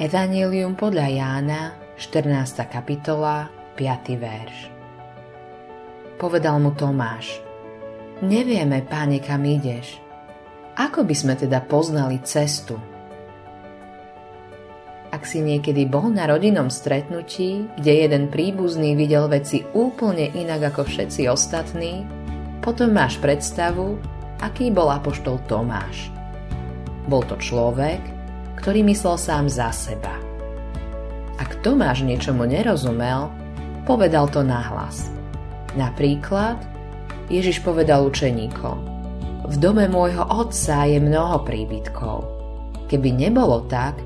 Evangelium podľa Jána, 14. kapitola, 5. verš. Povedal mu Tomáš, nevieme, páne, kam ideš. Ako by sme teda poznali cestu? Ak si niekedy bol na rodinnom stretnutí, kde jeden príbuzný videl veci úplne inak ako všetci ostatní, potom máš predstavu, aký bol apoštol Tomáš. Bol to človek, ktorý myslel sám za seba. Ak Tomáš niečomu nerozumel, povedal to nahlas. Napríklad, Ježiš povedal učeníkom, v dome môjho otca je mnoho príbytkov. Keby nebolo tak,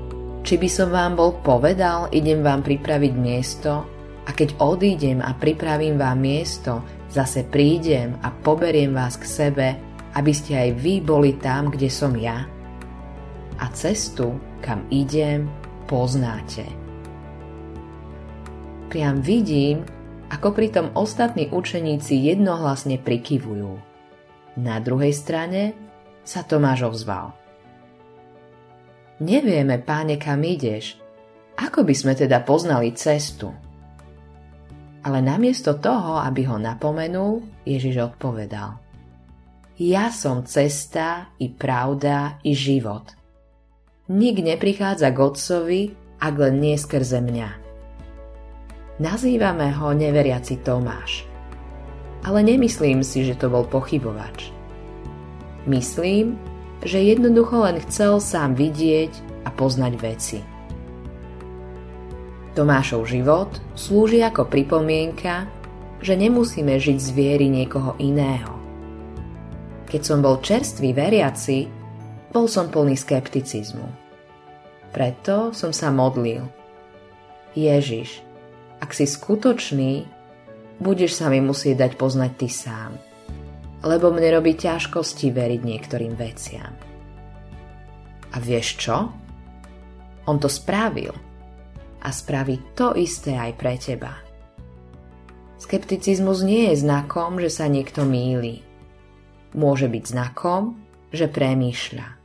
či by som vám bol povedal, idem vám pripraviť miesto a keď odídem a pripravím vám miesto, zase prídem a poberiem vás k sebe, aby ste aj vy boli tam, kde som ja a cestu, kam idem, poznáte. Priam vidím, ako pritom ostatní učeníci jednohlasne prikyvujú. Na druhej strane sa Tomáš ozval. Nevieme, páne, kam ideš. Ako by sme teda poznali cestu? Ale namiesto toho, aby ho napomenul, Ježiš odpovedal. Ja som cesta i pravda i život. Nik neprichádza k Otcovi, ak len nie skrze mňa. Nazývame ho neveriaci Tomáš. Ale nemyslím si, že to bol pochybovač. Myslím, že jednoducho len chcel sám vidieť a poznať veci. Tomášov život slúži ako pripomienka, že nemusíme žiť z viery niekoho iného. Keď som bol čerstvý veriaci, bol som plný skepticizmu. Preto som sa modlil. Ježiš, ak si skutočný, budeš sa mi musieť dať poznať ty sám. Lebo mne robí ťažkosti veriť niektorým veciam. A vieš čo? On to spravil. A spraví to isté aj pre teba. Skepticizmus nie je znakom, že sa niekto míli. Môže byť znakom, že premýšľa.